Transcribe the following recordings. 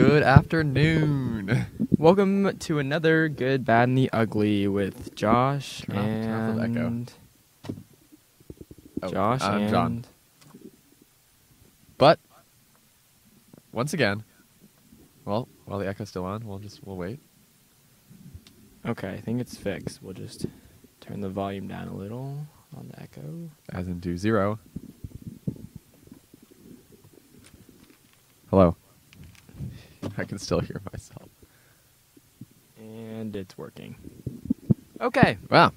Good afternoon. Welcome to another Good, Bad, and the Ugly with Josh Turn off- turn the echo. and Oh, Josh I'm and John. But once again, well, while the echo's still on, we'll just we'll wait. Okay, I think it's fixed. We'll just turn the volume down a little on the echo. As in do zero. Hello. I can still hear myself. And it's working. Okay. Wow.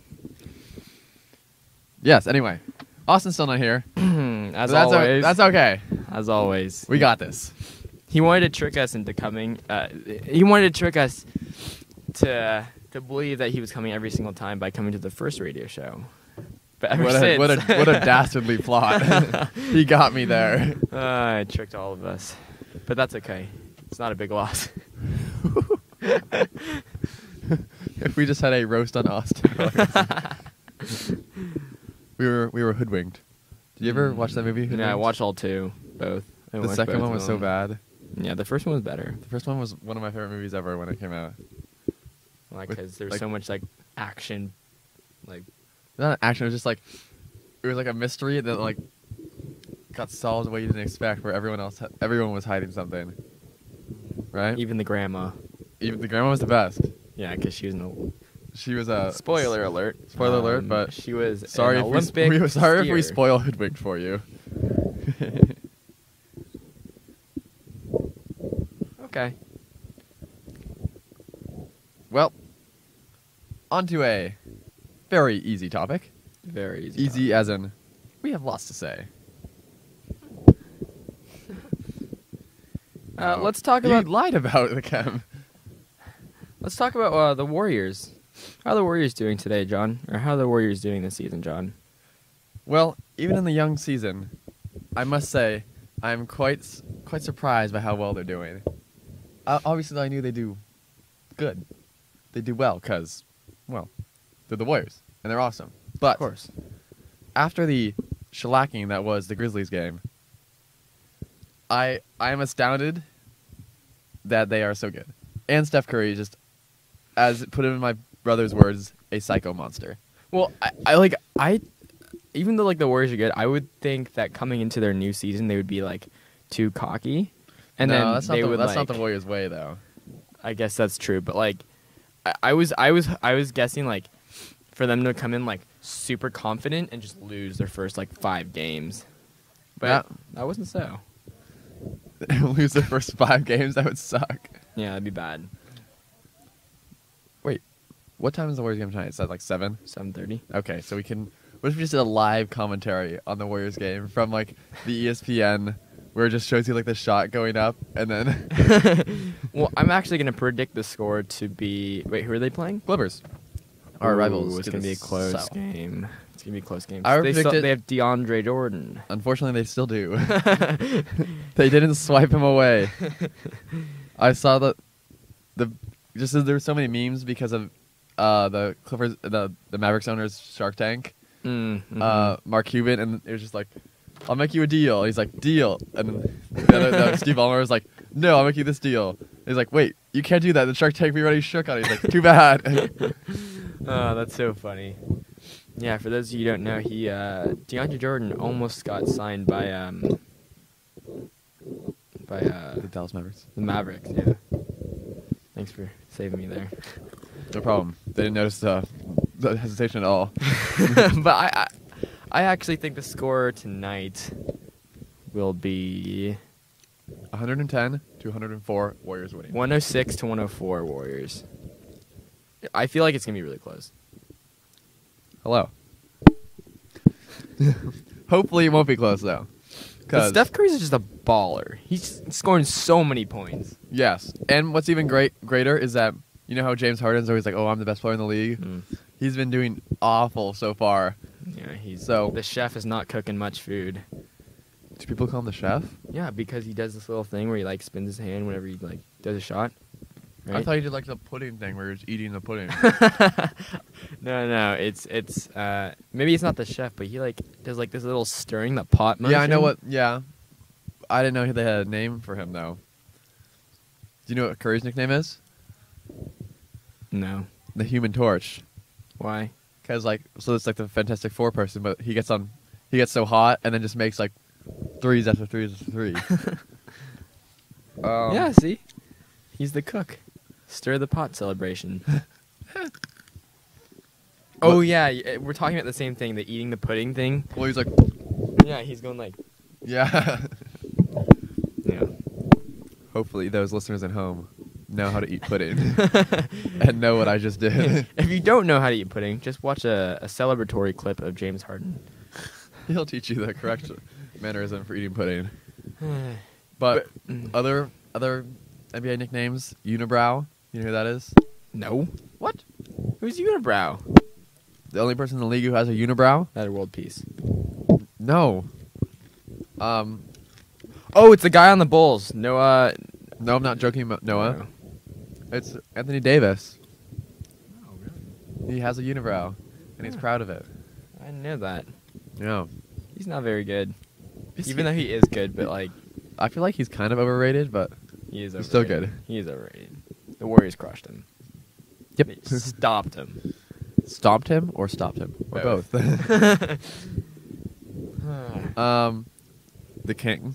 Yes. Anyway, Austin's still not here. as that's o- always. that's okay. as always. We got this. He wanted to trick us into coming. Uh, he wanted to trick us to to believe that he was coming every single time by coming to the first radio show. But ever What a, since, what a what a dastardly plot. he got me there. Uh, I tricked all of us, but that's okay. It's not a big loss. if we just had a roast on Austin. we were we were hoodwinked. Did you ever mm. watch that movie? Yeah, I watched all two, both. I The second one was so bad. Yeah, the first one was better. The first one was one of my favorite movies ever when it came out. Like, because there's like- so much like action, like Not action. It was just like it was like a mystery that like got solved the way you didn't expect, where everyone else everyone was hiding something. Right. even the grandma. Even the grandma was the best. Yeah, because she was an She was a spoiler alert. Uh, spoiler alert, Um, but she was Sorry an if we, Olympic we were sorry if we spoil hoodwinked for you. Okay. Well, onto a very easy topic. Very easy. Easy as in, we have lots to say. Uh, let's talk You about lied about the chem. let's talk about uh, the Warriors. How are the Warriors doing today, John? Or how are the Warriors doing this season, John? Well, even in the young season, I must say I'm quite quite surprised by how well they're doing. Uh, obviously, I knew they do good. They do well because, well, they're the Warriors and they're awesome. But of course. after the shellacking that was the Grizzlies game, I I am astounded that they are so good. And Steph Curry is just, as put it in my brother's words, a psycho monster. Well, I, I like I even though like the Warriors are good, I would think that coming into their new season they would be like too cocky, and no, then that's they not the, would that's like. not the Warriors' way though. I guess that's true, but like, I, I was I was I was guessing like for them to come in like super confident and just lose their first like five games, but that wasn't so. Lose the first five games, that would suck. Yeah, that'd be bad. Wait, what time is the Warriors game tonight? Is that like seven? Seven thirty. Okay, so we can. What if we just did a live commentary on the Warriors game from like the ESPN, where it just shows you like the shot going up, and then Well, I'm actually gonna predict the score to be. Wait, who are they playing? Clippers, our Ooh, rivals. It's to gonna be a close game. It's gonna be a close game. I would they, still, they have DeAndre Jordan. Unfortunately, they still do. they didn't swipe him away. I saw the the just there were so many memes because of uh, the Clippers, the the Mavericks owners Shark Tank. Mm, mhm. uh, Mark Cuban, and it was just like, "I'll make you a deal." He's like, "Deal," and the other, the Steve Ballmer was like, "No, I'll make you this deal." He's like, "Wait, you can't do that. The Shark Tank we already shook on." it." He's like, "Too bad." Oh, that's so funny. Yeah, for those of you who don't know, he uh, DeAndre Jordan almost got signed by um by uh, the Dallas Mavericks. the Mavericks. Yeah. Thanks for saving me there. No problem. They didn't notice uh, the hesitation at all. but I, I I actually think the score tonight will be 110 to 104 Warriors winning. 106 to 104 Warriors. I feel like it's gonna be really close. Hello. Hopefully, it won't be close though. But Steph Curry's just a baller. He's scoring so many points. yes, and what's even great greater is that you know how James Harden's always like, "Oh, I'm the best player in the league." Mm. He's been doing awful so far. Yeah, he's So- the chef is not cooking much food. Do people call him the chef? Yeah, because he does this little thing where he like spins his hand whenever he like does a shot. I thought you did like the pudding thing where you're just eating the pudding. no, no, it's it's uh maybe it's not the chef, but he like does like this little stirring the pot motion. yeah, I know what. Yeah, I didn't know they had a name for him though. Do you know what Curry's nickname is? No. The Human Torch. Why? Cause like, so it's like the Fantastic Four person, but he gets on, he gets so hot, and then just makes like threes after threes after three. um, yeah, see? He's the cook. Stir the pot celebration. oh, yeah. uh, We're talking about the same thing, the eating the pudding thing. Well, he's like, Yeah, he's going like. yeah. Yeah. Hopefully, those listeners at home know how to eat pudding and know what I just did. if you don't know how to eat pudding, just watch a, a celebratory clip of James Harden. He'll teach you the correct mannerism for eating pudding. But mm. other other NBA nicknames, Unibrow. You know who that is? no. What? Who's Unibrow? The only person in the league who has a unibrow? That a world peace. No. Um. Oh, it's the guy on the Bulls. Noah. No, I'm not joking about Noah. No. It's Anthony Davis. Oh, really? He has a unibrow, and he's proud of it. I know that. Yeah. He's not very good. Is Even he- though he is good, but like I feel like he's kind of overrated, but he is He's still good. He is overrated. The Warriors crushed him. Yep. They stopped him. stomped him or stopped him or Both. um, the king.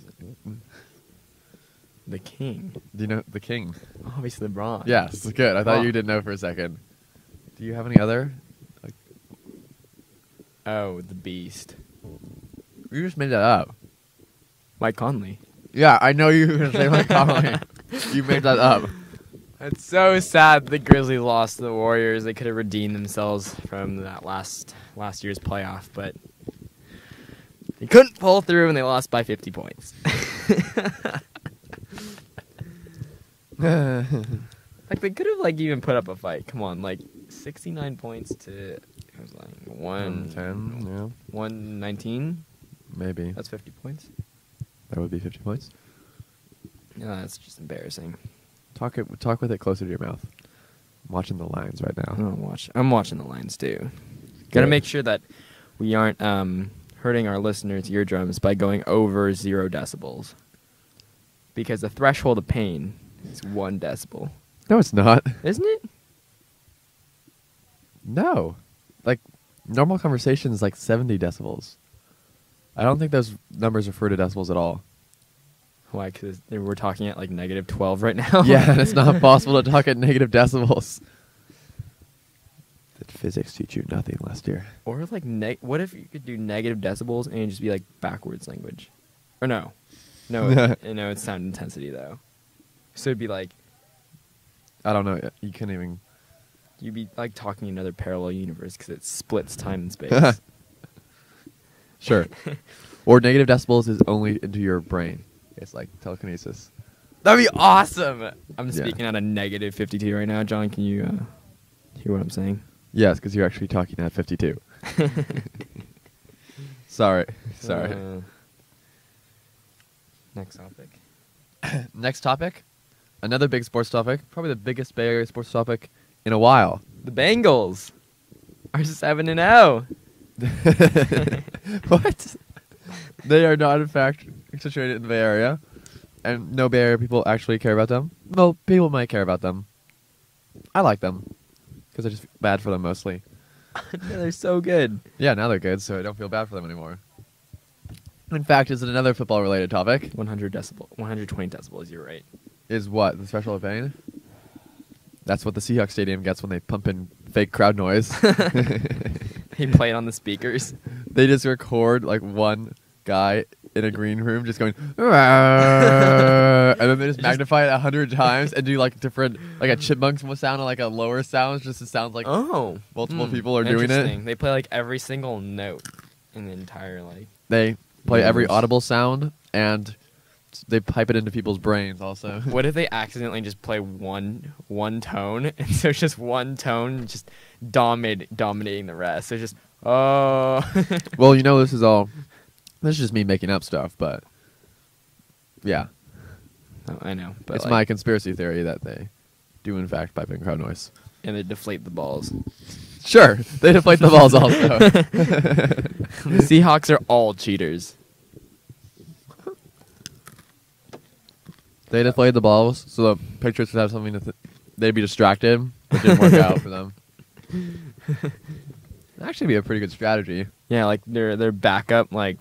the king. Do you know the king? Obviously LeBron. Yes, good. I thought you didn't know for a second. Do you have any other? Like, Oh, the beast. you just made that up. Mike Conley. Yeah, I know you were gonna say Mike Conley. you made that up. It's so sad the Grizzlies lost to the Warriors. They could have redeemed themselves from that last last year's playoff, but they couldn't pull through and they lost by 50 points. like they could have like even put up a fight. Come on, like 69 points to it was like one ten, yeah, 119. maybe That's 50 points. that would be fifty points. No, that's just embarrassing. Talk it. Talk with it closer to your mouth. I'm watching the lines right now. I'm watch. I'm watching the lines too. Got to make sure that we aren't um, hurting our listeners' eardrums by going over zero decibels, because the threshold of pain is one decibel, No, it's not. isn't it? No, like normal conversation is like seventy decibels. I don't think those numbers refer to decibels at all. Why? Because we're talking at like negative twelve right now. yeah, and it's not possible to talk at negative decibels. Did physics teach you nothing last year? Or like neg. What if you could do negative decibels and just be like backwards language? Or no, no, it- no. It's sound intensity though. So it'd be like I don't know. You can't even. you'd be like talking another parallel universe because it splits time and space. Sure. or negative decibels is only into your brain. It's like telekinesis. That'd be awesome. I'm Yeah. speaking at a negative 52 right now. John, can you uh, hear what I'm saying? Yes, because you're actually talking at 52. Sorry. Sorry. Uh, next topic. Next topic. Another big sports topic. Probably the biggest Bay Area sports topic in a while. The Bengals are 7 and oh. 0. what? They are not, in fact, situated in the Bay Area. And no Bay Area people actually care about them. Well, people might care about them. I like them. Because I just feel bad for them mostly. They're so good. Yeah, now they're good, so I don't feel bad for them anymore. In fact, is it another football related topic? 100 decibel, 120 decibels. You're right. Is what? The special event? That's what the Seahawks Stadium gets when they pump in fake crowd noise. He played on the speakers. they just record like one guy in a green room just going and then they just magnify it a hundred times and do like different like a chipmunk sound and like a lower sound just it sounds like oh, multiple Hmm, people are doing it. They play like every single note in the entire like. they play every audible sound and they pipe it into people's brains also What if they accidentally just play one one tone, and so it's just one tone just dominate dominating the rest? It's just oh, well you know this is all this is just me making up stuff but yeah Oh, I know, but it's like- my conspiracy theory that they do in fact pipe in crowd noise and they deflate the balls. sure they deflate the balls also the Seahawks are all cheaters. They deflated the balls so the Patriots would have something to. Th- they'd be distracted, but didn't work out for them. Actually, be a pretty good strategy. Yeah, like their their backup, like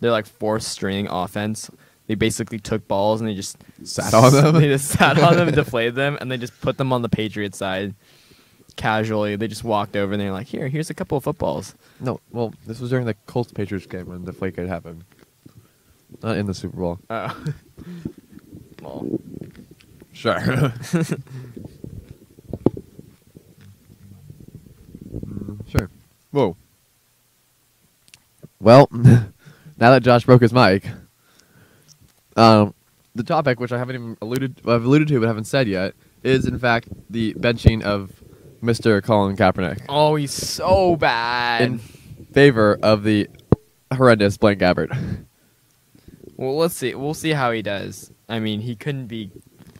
they're like fourth string offense. They basically took balls and they just Sat on them? They just sat on them, and deflated them, and they just put them on the Patriots side casually. They just walked over and they're like, "Here, here's a couple of footballs." No, well, this was during the Colts Patriots game when the flake happened. Not in the Super Bowl. Oh, well, Sure. Sure. Whoa. Well, now that Josh broke his mic, um, the topic, which I haven't even alluded, I've alluded to but haven't said yet, is in fact the benching of Mr. Colin Kaepernick oh, he's so bad. in favor of the horrendous Blaine Gabbert. well, let's see. We'll see how he does. I mean, he couldn't be.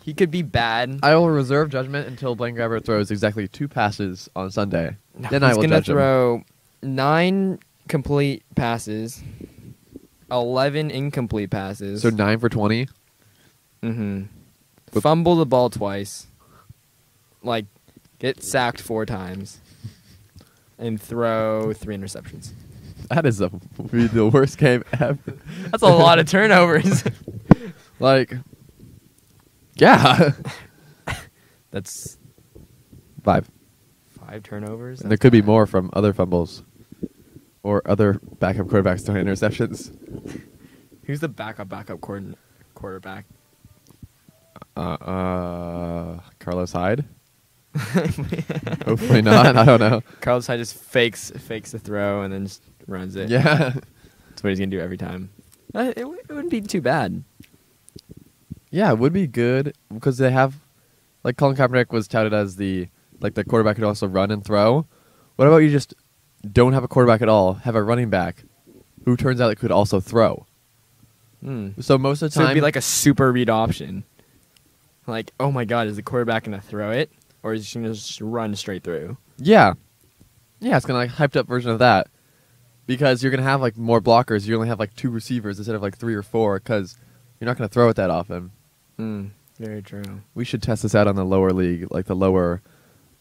He could be bad. I will reserve judgment until Blaine Gabbert throws exactly two passes on Sunday. Then I will judge. he's gonna judge him. throw nine complete passes, eleven incomplete passes. So nine for twenty. mm-hmm. Fumble the ball twice, like get sacked four times, and throw three interceptions. That is a, the worst game ever. That's a lot of turnovers. Like, yeah, That's five. five turnovers. And there could be more from other fumbles, or other backup quarterbacks throwing interceptions. Who's the backup backup quarter- quarterback? Uh, uh Carlos Hyde. Hopefully not. I don't know. Carlos Hyde just fakes fakes the throw and then just runs it. Yeah, That's what he's gonna do every time. Uh, it, w- it wouldn't be too bad. Yeah, it would be good because they have, like Colin Kaepernick was touted as the like the quarterback who could also run and throw. What about you just don't have a quarterback at all, have a running back, who turns out it could also throw. Hmm. So most of the So time, it'd be like a super read option. Like, oh my god, is the quarterback gonna throw it, or is he gonna just run straight through? Yeah. Yeah, it's gonna like hyped up version of that. Because you're gonna have like more blockers. You only have like two receivers instead of like three or four. Because you're not gonna throw it that often. Hmm. Very true. We should test this out on the lower league, like the lower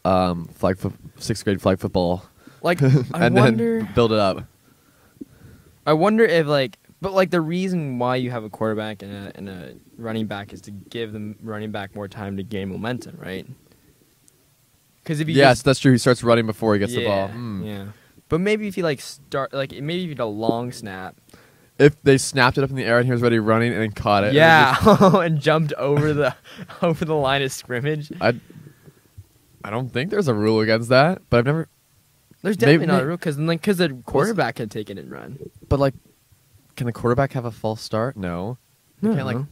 um, flag fo- sixth grade flag football, Like, I and wonder. then build it up. I wonder if like, but like the reason why you have a quarterback and a, and a running back is to give the running back more time to gain momentum, right? Because if you Yes, just, that's true. He starts running before he gets the ball. Yeah, Hmm. Yeah. But maybe if you like start like maybe if you did a long snap, If they snapped it up in the air and he was already running and then caught it, and yeah, just- oh, and jumped over the over the line of scrimmage. I, I don't think there's a rule against that, but I've never. There's Maybe- definitely not a rule because like because the quarterback can take it and run. But like, can the quarterback have a false start? No. You can't like No.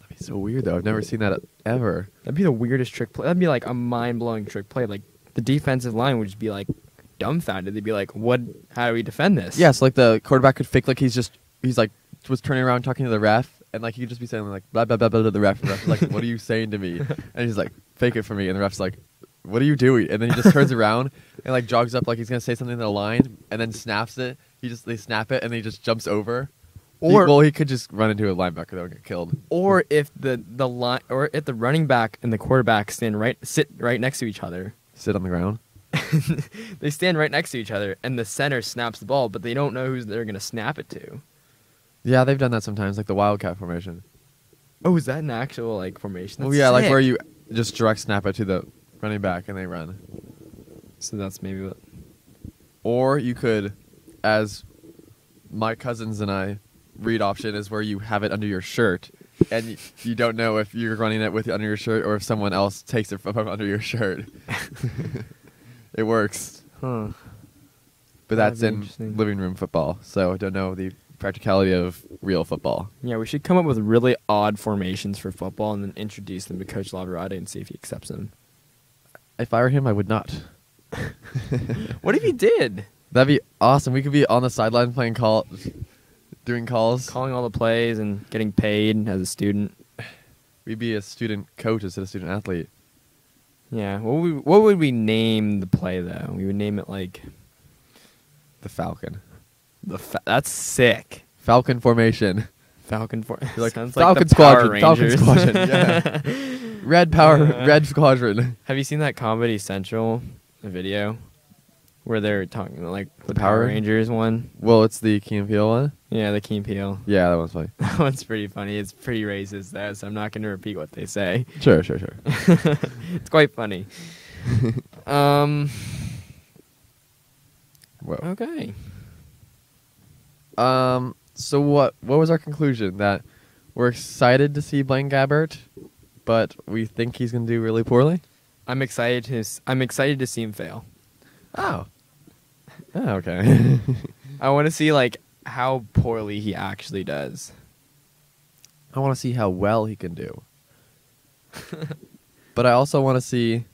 That'd be so weird though. I've never seen that ever. That'd be the weirdest trick play. That'd be like a mind blowing trick play. Like the defensive line would just be like dumbfounded. They'd be like, "What? How do we defend this?" Yes, like the quarterback could fake like he's just he's like was turning around talking to the ref and like he could just be saying like blah blah blah blah to the ref and the ref's like, What are you saying to me? And he's like, Fake it for me and the ref's like, What are you doing? And then he just turns around and like jogs up like he's gonna say something to the line and then snaps it. He just they snap it and then he just jumps over. He- Or- well, he could just run into a linebacker though and get killed. Or if the the line, or if the running back and the quarterback stand right, sit right next to each other. Sit on the ground. They stand right next to each other, and the center snaps the ball, but they don't know who they're gonna snap it to. Yeah, they've done that sometimes, like the wildcat formation. Oh, is that an actual like formation? Oh That's yeah, like where you just direct snap it to the running back and they run. So that's maybe what. Or you could, as my cousins and I, read option is where you have it under your shirt, and y- you don't know if you're running it with under your shirt or if someone else takes it from under your shirt. it works, Huh. but That'd that's in living room football. So I don't know the practicality of real football. Yeah, we should come up with really odd formations for football and then introduce them to Coach Laverade and see if he accepts them. If I were him, I would not. What if he did? That'd be awesome. We could be on the sideline playing call, doing calls. Calling all the plays and getting paid as a student. We'd be a student coach instead of student athlete. Yeah. What would we, what would we name the play though? We would name it like The Falcon. the fa- that's sick. Falcon formation. Falcon for like, sounds Falcon like the Power Squadron, Falcon Squadron, yeah. Red Power, Uh, Red Squadron. Have you seen that Comedy Central video where they're talking like the, Power Power- Rangers one? Well, it's the Key and Peele one. Yeah, the Key and Peele. Yeah, that one's funny. That one's pretty funny. It's pretty racist though, so I'm not going to repeat what they say. Sure, sure, sure. it's quite funny. um. Whoa. Okay. Um. So what? What was our conclusion? That we're excited to see Blaine Gabbert, but we think he's gonna do really poorly. I'm excited to. I'm excited to see him fail. Oh. Oh, okay. I want to see like how poorly he actually does. I want to see how well he can do. but I also want to see.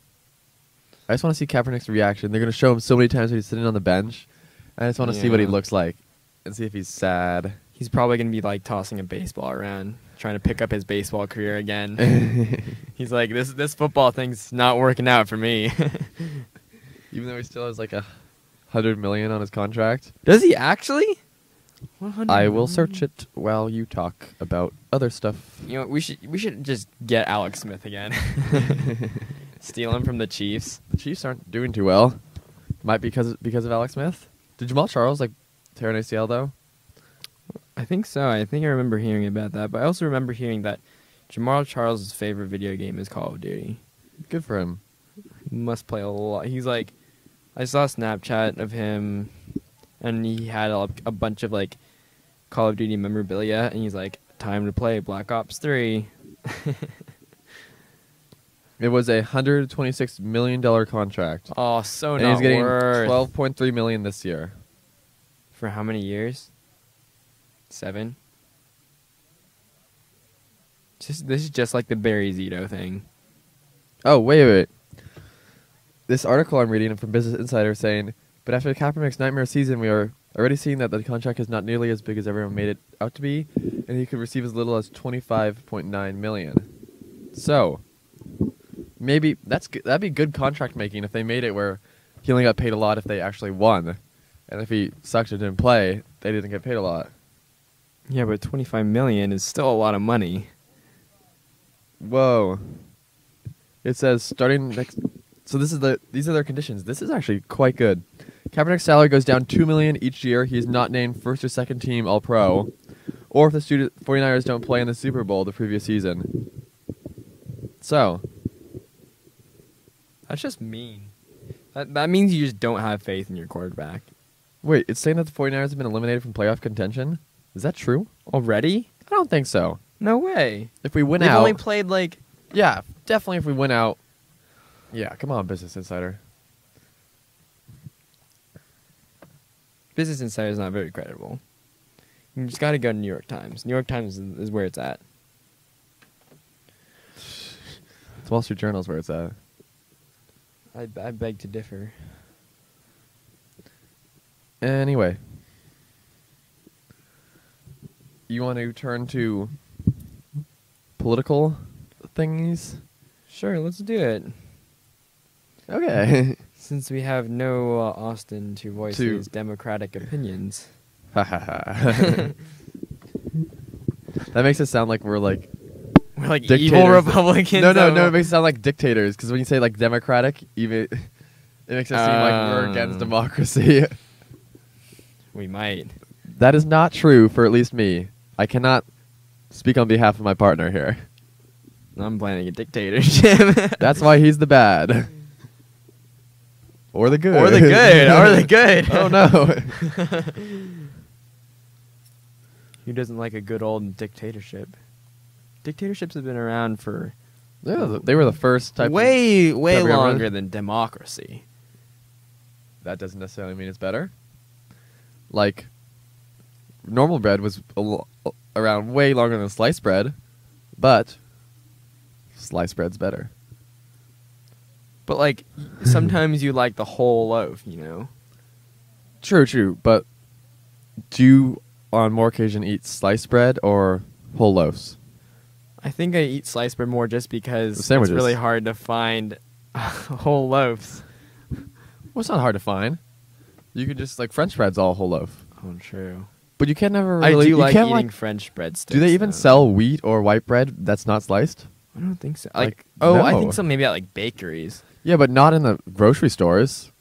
I just want to see Kaepernick's reaction. They're gonna show him so many times when he's sitting on the bench. I just want to see what he looks like, and see if he's sad. He's probably gonna be like tossing a baseball around, trying to pick up his baseball career again. He's like, this this football thing's not working out for me. Even though he still has like a hundred million on his contract. Does he actually? I will search it while you talk about other stuff. You know, we should we should just get Alex Smith again. Steal him from the Chiefs. The Chiefs aren't doing too well. Might be because because of Alex Smith. Did Jamaal Charles like tear an ACL though? I think so. I think I remember hearing about that. But I also remember hearing that Jamaal Charles' favorite video game is Call of Duty. Good for him. He must play a lot. He's like, I saw a Snapchat of him, and he had a, a bunch of like Call of Duty memorabilia, and he's like, "Time to play Black Ops 3. It was a hundred twenty-six million dollar contract, Oh, so and not he's getting worth. twelve point three million this year. for how many years? Seven. Just this is just like the Barry Zito thing. Oh wait, wait, wait. This article I'm reading from Business Insider saying, but after Kaepernick's nightmare season, we are already seeing that the contract is not nearly as big as everyone made it out to be, and he could receive as little as twenty-five point nine million. So, maybe that's that'd be good contract making if they made it where he only got paid a lot if they actually won, and if he sucked and didn't play, they didn't get paid a lot. Yeah, but 25 million is still a lot of money. Whoa. It says starting next. So this is the these are their conditions. This is actually quite good. Kaepernick's salary goes down two million each year. He is not named first or second team All Pro, or if the student 49ers don't play in the Super Bowl the previous season. So That's just mean. That that means you just don't have faith in your quarterback. wait, it's saying that the 49ers have been eliminated from playoff contention. Is that true? Already? I don't think so. No way. If we win out, only played like yeah, definitely. If we win out, yeah, come on, Business Insider. Business Insider is not very credible. You just got to go to New York Times. New York Times is, is where it's at. It's Wall Street Journal's where it's at. I, I beg to differ. Anyway, you want to turn to political things? Sure, let's do it. Okay. Since we have no uh, Austin to voice To- his democratic opinions. Ha ha ha. That makes it sound like we're like We're like Dictators. evil Republicans. no, no, no. It makes it sound like dictators because when you say like democratic, even it makes it seem like we're against Um. democracy. we might. that is not true for at least me. I cannot speak on behalf of my partner here. I'm planning a dictatorship. That's why he's the bad. Or the good. Or the good. Or the good. oh no. Who doesn't like a good old dictatorship? Dictatorships have been around for They were the, they were the first type. Way, way longer than democracy. that doesn't necessarily mean it's better. Like, normal bread was a around way longer than sliced bread, but sliced bread's better. But like, sometimes you like the whole loaf, you know. True, true. But do you, on more occasion, eat sliced bread or whole loaves? I think I eat sliced bread more just because it's sandwiches. really hard to find whole loaves. Well, it's not hard to find. You can just like French bread's all whole loaf. Oh, true. But you can't never I really. do you like can't eating like. French breadsticks. Do they even though. sell wheat or white bread that's not sliced? I don't think so. Like, Like, oh, I no. think so. Maybe at like bakeries. Yeah, but not in the grocery stores.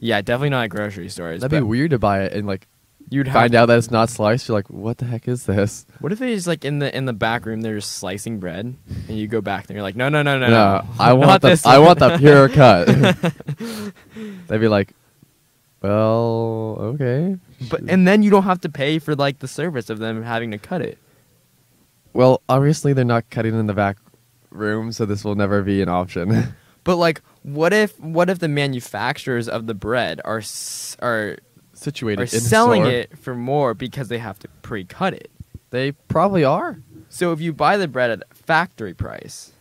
Yeah, definitely not at grocery stores. That'd be but weird to buy it and like You'd have find out that it's not sliced. You're like, what the heck is this? What if it's like in the in the back room they're just slicing bread and you go back and you're like, no, no, no, no, No, no. I want the this I want the pure cut. They'd be like, well, okay. But and then you don't have to pay for like the service of them having to cut it. Well, obviously they're not cutting in the back room, so this will never be an option. But like, what if what if the manufacturers of the bread are are Situated are in selling store. it for more because they have to pre-cut it? They probably are. So if you buy the bread at factory price,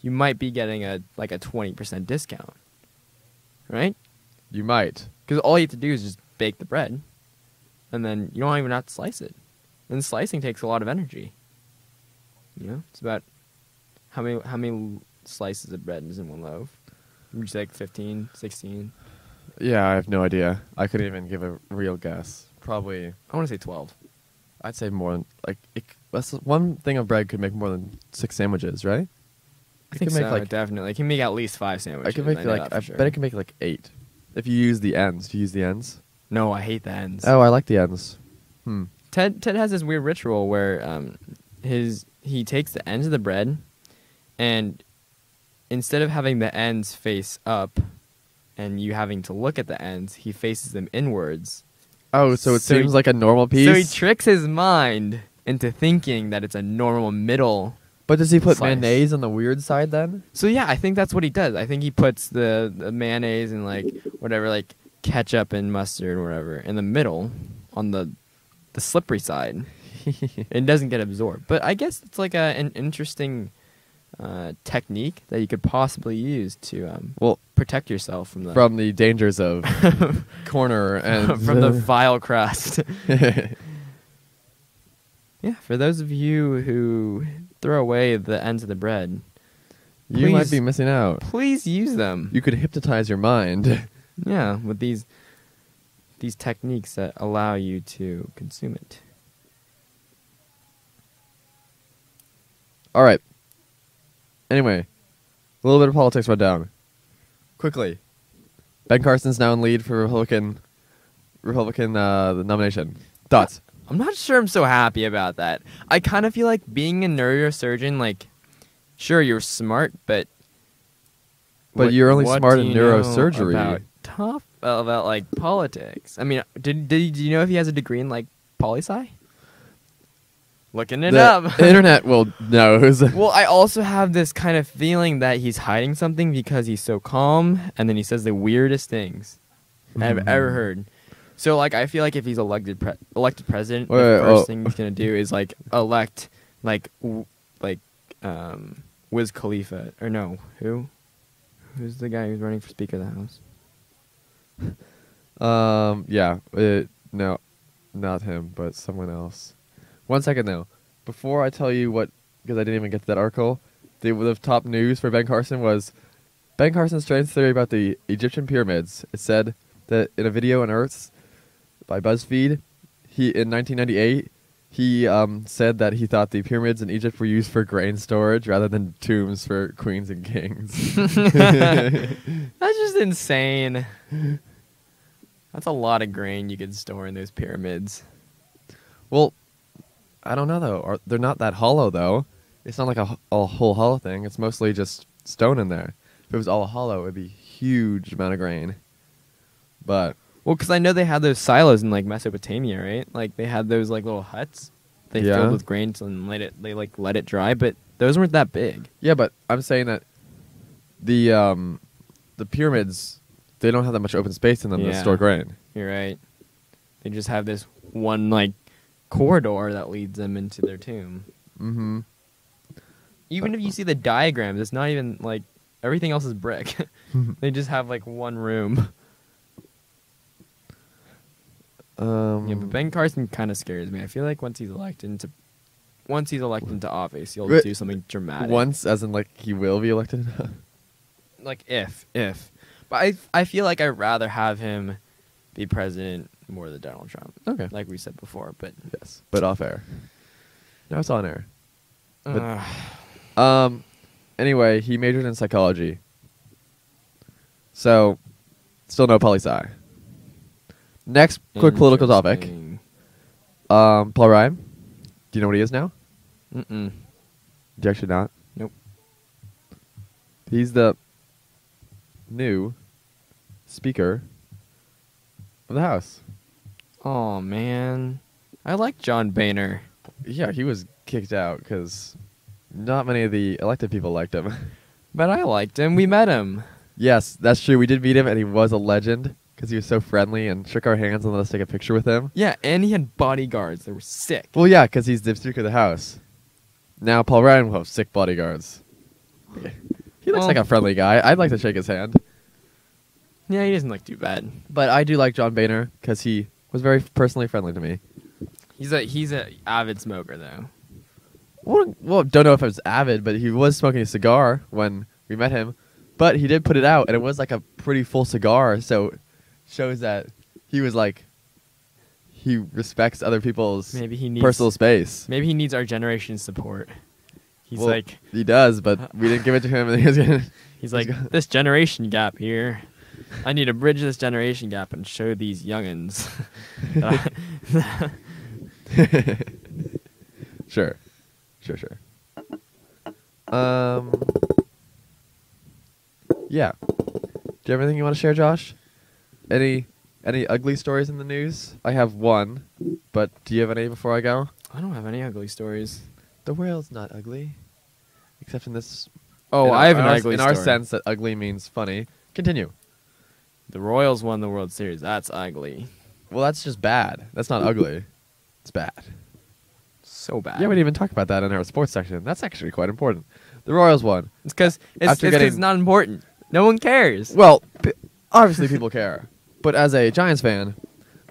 you might be getting a like a twenty percent discount, right? You might. Because all you have to do is just bake the bread, and then you don't even have to slice it. And slicing takes a lot of energy. You know, it's about how many how many slices of bread is in one loaf? Would you say like 15, 16? Yeah, I have no idea. I couldn't even give a real guess. Probably, I want to say twelve. I'd say more than like it, that's one thing of bread could make more than six sandwiches, right? I It think can make so, like definitely. It can make at least five sandwiches. I can make know like I sure. bet it can make like eight if you use the ends. Do you use the ends? No, I hate the ends. Oh, I like the ends. Hmm. Ted Ted has this weird ritual where um, his he takes the ends of the bread, and instead of having the ends face up, and you having to look at the ends, he faces them inwards. Oh, so it So he- seems like a normal piece. So he tricks his mind into thinking that it's a normal middle. but does he put slice. mayonnaise on the weird side then? So yeah, I think that's what he does. I think he puts the, the mayonnaise and like whatever like ketchup and mustard or whatever in the middle on the the slippery side. it doesn't get absorbed. But I guess it's like a, an interesting uh, technique that you could possibly use to um, Well, protect yourself from the from the dangers of corner and from the vile crust. yeah, for those of you who throw away the ends of the bread, you might be missing out. please use them. You could hypnotize your mind. Yeah, with these these techniques that allow you to consume it. All right. Anyway, a little bit of politics went down. Quickly, Ben Carson's now in lead for Republican Republican uh, the nomination. Thoughts? I'm not sure I'm so happy about that. I kind of feel like being a neurosurgeon, like, sure you're smart, but But you're only smart in neurosurgery. About tough about like politics. I mean, did did do you know if he has a degree in like poli sci? Looking it up. the up. internet will knows. Well, I also have this kind of feeling that he's hiding something because he's so calm, and then he says the weirdest things I've Mm-hmm. ever heard. So, like, I feel like if he's elected pre- elected president, Wait, the first oh. thing he's gonna do is like elect like w- like um Wiz Khalifa or no who who's the guy who's running for Speaker of the House? Um. Yeah. It, no, not him, but someone else. One second though. Before I tell you what, because I didn't even get to that article, the, the top news for Ben Carson was Ben Carson's strange theory about the Egyptian pyramids. It said that in a video on Earth by BuzzFeed, he in 1998 he um, said that he thought the pyramids in Egypt were used for grain storage rather than tombs for queens and kings. That's just insane. That's a lot of grain you could store in those pyramids. Well, I don't know though. Are, they're not that hollow though. It's not like a, a whole hollow thing. It's mostly just stone in there. If it was all hollow, it'd be huge amount of grain. But Well, because I know they had those silos in like Mesopotamia, right? Like they had those like little huts they Yeah. filled with grain and let it they like let it dry, but those weren't that big. yeah, but I'm saying that the um the pyramids they don't have that much open space in them to Yeah. store grain. You're right. They just have this one like corridor that leads them into their tomb. Mm-hmm. Even if you see the diagrams, it's not even like everything else is brick. they just have like one room. Um, Yeah, but Ben Carson kind of scares me. I feel like once he's elected into once he's elected into office, he'll do something dramatic. once, as in like he will be elected. like if if but i i feel like i'd rather have him be president more than Donald Trump, Okay. like we said before. But Yes, but off air. No, it's on air. But- uh, Um. Anyway, he majored in psychology. So, still no poli sci. Next, quick political topic. Um, Paul Ryan. Do you know what he is now? Mm-mm. Do you actually not? Nope. He's the new Speaker of the House. Oh man, I like John Boehner, Yeah, he was kicked out because not many of the elected people liked him. but I liked him. We met him. yes, that's true. We did meet him, and he was a legend because he was so friendly and shook our hands and let us take a picture with him. Yeah, and he had bodyguards. They were sick. Well, yeah, because he's the Speaker of the House. Now Paul Ryan will have sick bodyguards. He looks Well- like a friendly guy. I'd like to shake his hand. Yeah, he doesn't look too bad. But I do like John Boehner because he was very personally friendly to me. He's a he's a avid smoker though. Well, well, don't know if it was avid, but he was smoking a cigar when we met him. But he did put it out, and it was like a pretty full cigar, so shows that he was like he respects other people's Maybe he needs personal space. Maybe he needs our generation's support. He's Well, like he does, but we didn't give it to him, and he was gonna. he's like this generation gap here. I need to bridge this generation gap and show these youngins. sure, sure, sure. Um, yeah. Do you have anything you want to share, Josh? Any any ugly stories in the news? I have one, but do you have any before I go? I don't have any ugly stories. The world's not ugly, except in this. Oh, in our- I have an our, ugly in story. our sense that ugly means funny. Continue. The Royals won the World Series. That's ugly. Well, that's just bad. That's not ugly. It's bad. So bad. Yeah, we didn't even talk about that in our sports section. That's actually quite important. The Royals won. It's because it's, it's getting- it's not important. No one cares. Well, p- obviously people care, but as a Giants fan,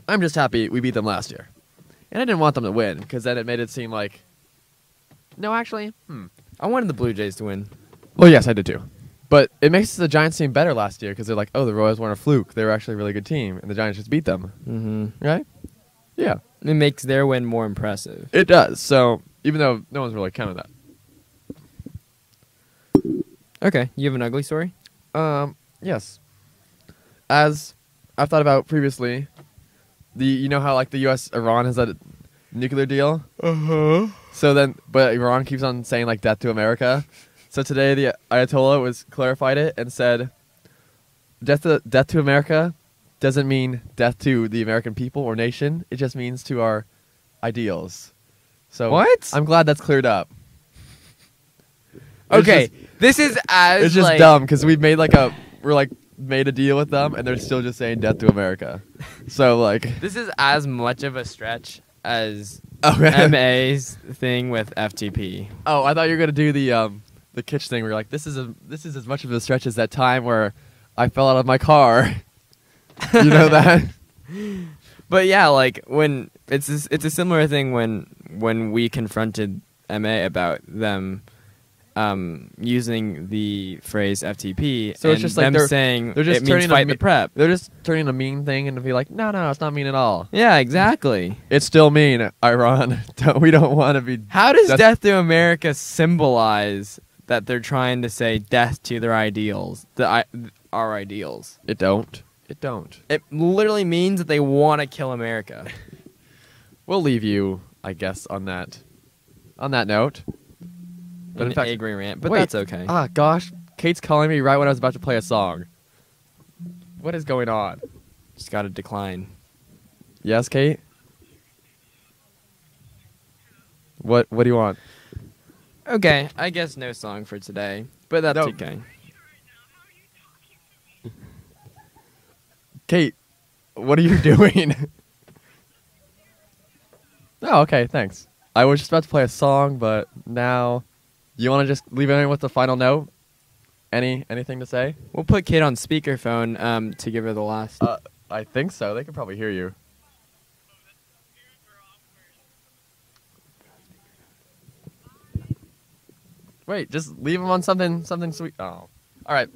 I'm just happy we beat them last year, and I didn't want them to win because then it made it seem like. No, actually, hmm. I wanted the Blue Jays to win. Well, yes, I did too, but it makes the Giants seem better last year because they're like, oh, the Royals weren't a fluke; they were actually a really good team, and the Giants just beat them, Mm-hmm. right? Yeah, It makes their win more impressive. it does. So even though no one's really counted that. Okay, you have an ugly story? um, yes, as I've thought about previously, the you know how like the U.S. Iran has that nuclear deal. Uh huh. So then, but Iran keeps on saying like death to America. So today the Ayatollah was clarified it and said, death to death to America doesn't mean death to the American people or nation. It just means to our ideals. So What? I'm glad that's cleared up. Okay, just- this is as it's just like, dumb because we made like a we're like made a deal with them and they're still just saying death to America. So like, This is as much of a stretch as okay. MA's thing with FTP. Oh, I thought you were gonna do the um the kitsch thing where you're like, this is a this is as much of a stretch as that time where I fell out of my car. you know that? But yeah, like when it's a, it's a similar thing when when we confronted MA about them um, using the phrase FTP. So it's just like them they're- saying they're just turning fight the prep. They're just turning a mean thing and be like, no, no, it's not mean at all. Yeah, exactly. It's still mean, Iran. Don't- we don't want to be. How does death to America symbolize that they're trying to say death to their ideals, the I, our ideals? It don't. It don't. It literally means that they want to kill America. We'll leave you, I guess, on that. On that note. But An in fact- angry rant, but Wait, that's okay. Ah, gosh, Kate's calling me right when I was about to play a song. What is going on? Just got to decline. Yes, Kate. What What do you want? Okay, I guess no song for today, but that's No. okay. Kate, what are you doing? oh, okay, thanks. I was just about to play a song, but now you want to just leave it with the final note? Any anything to say? We'll put Kate on speakerphone um, to give her the last. Uh, I think so. They could probably hear you. Wait, just leave them on something something sweet. Oh, all right.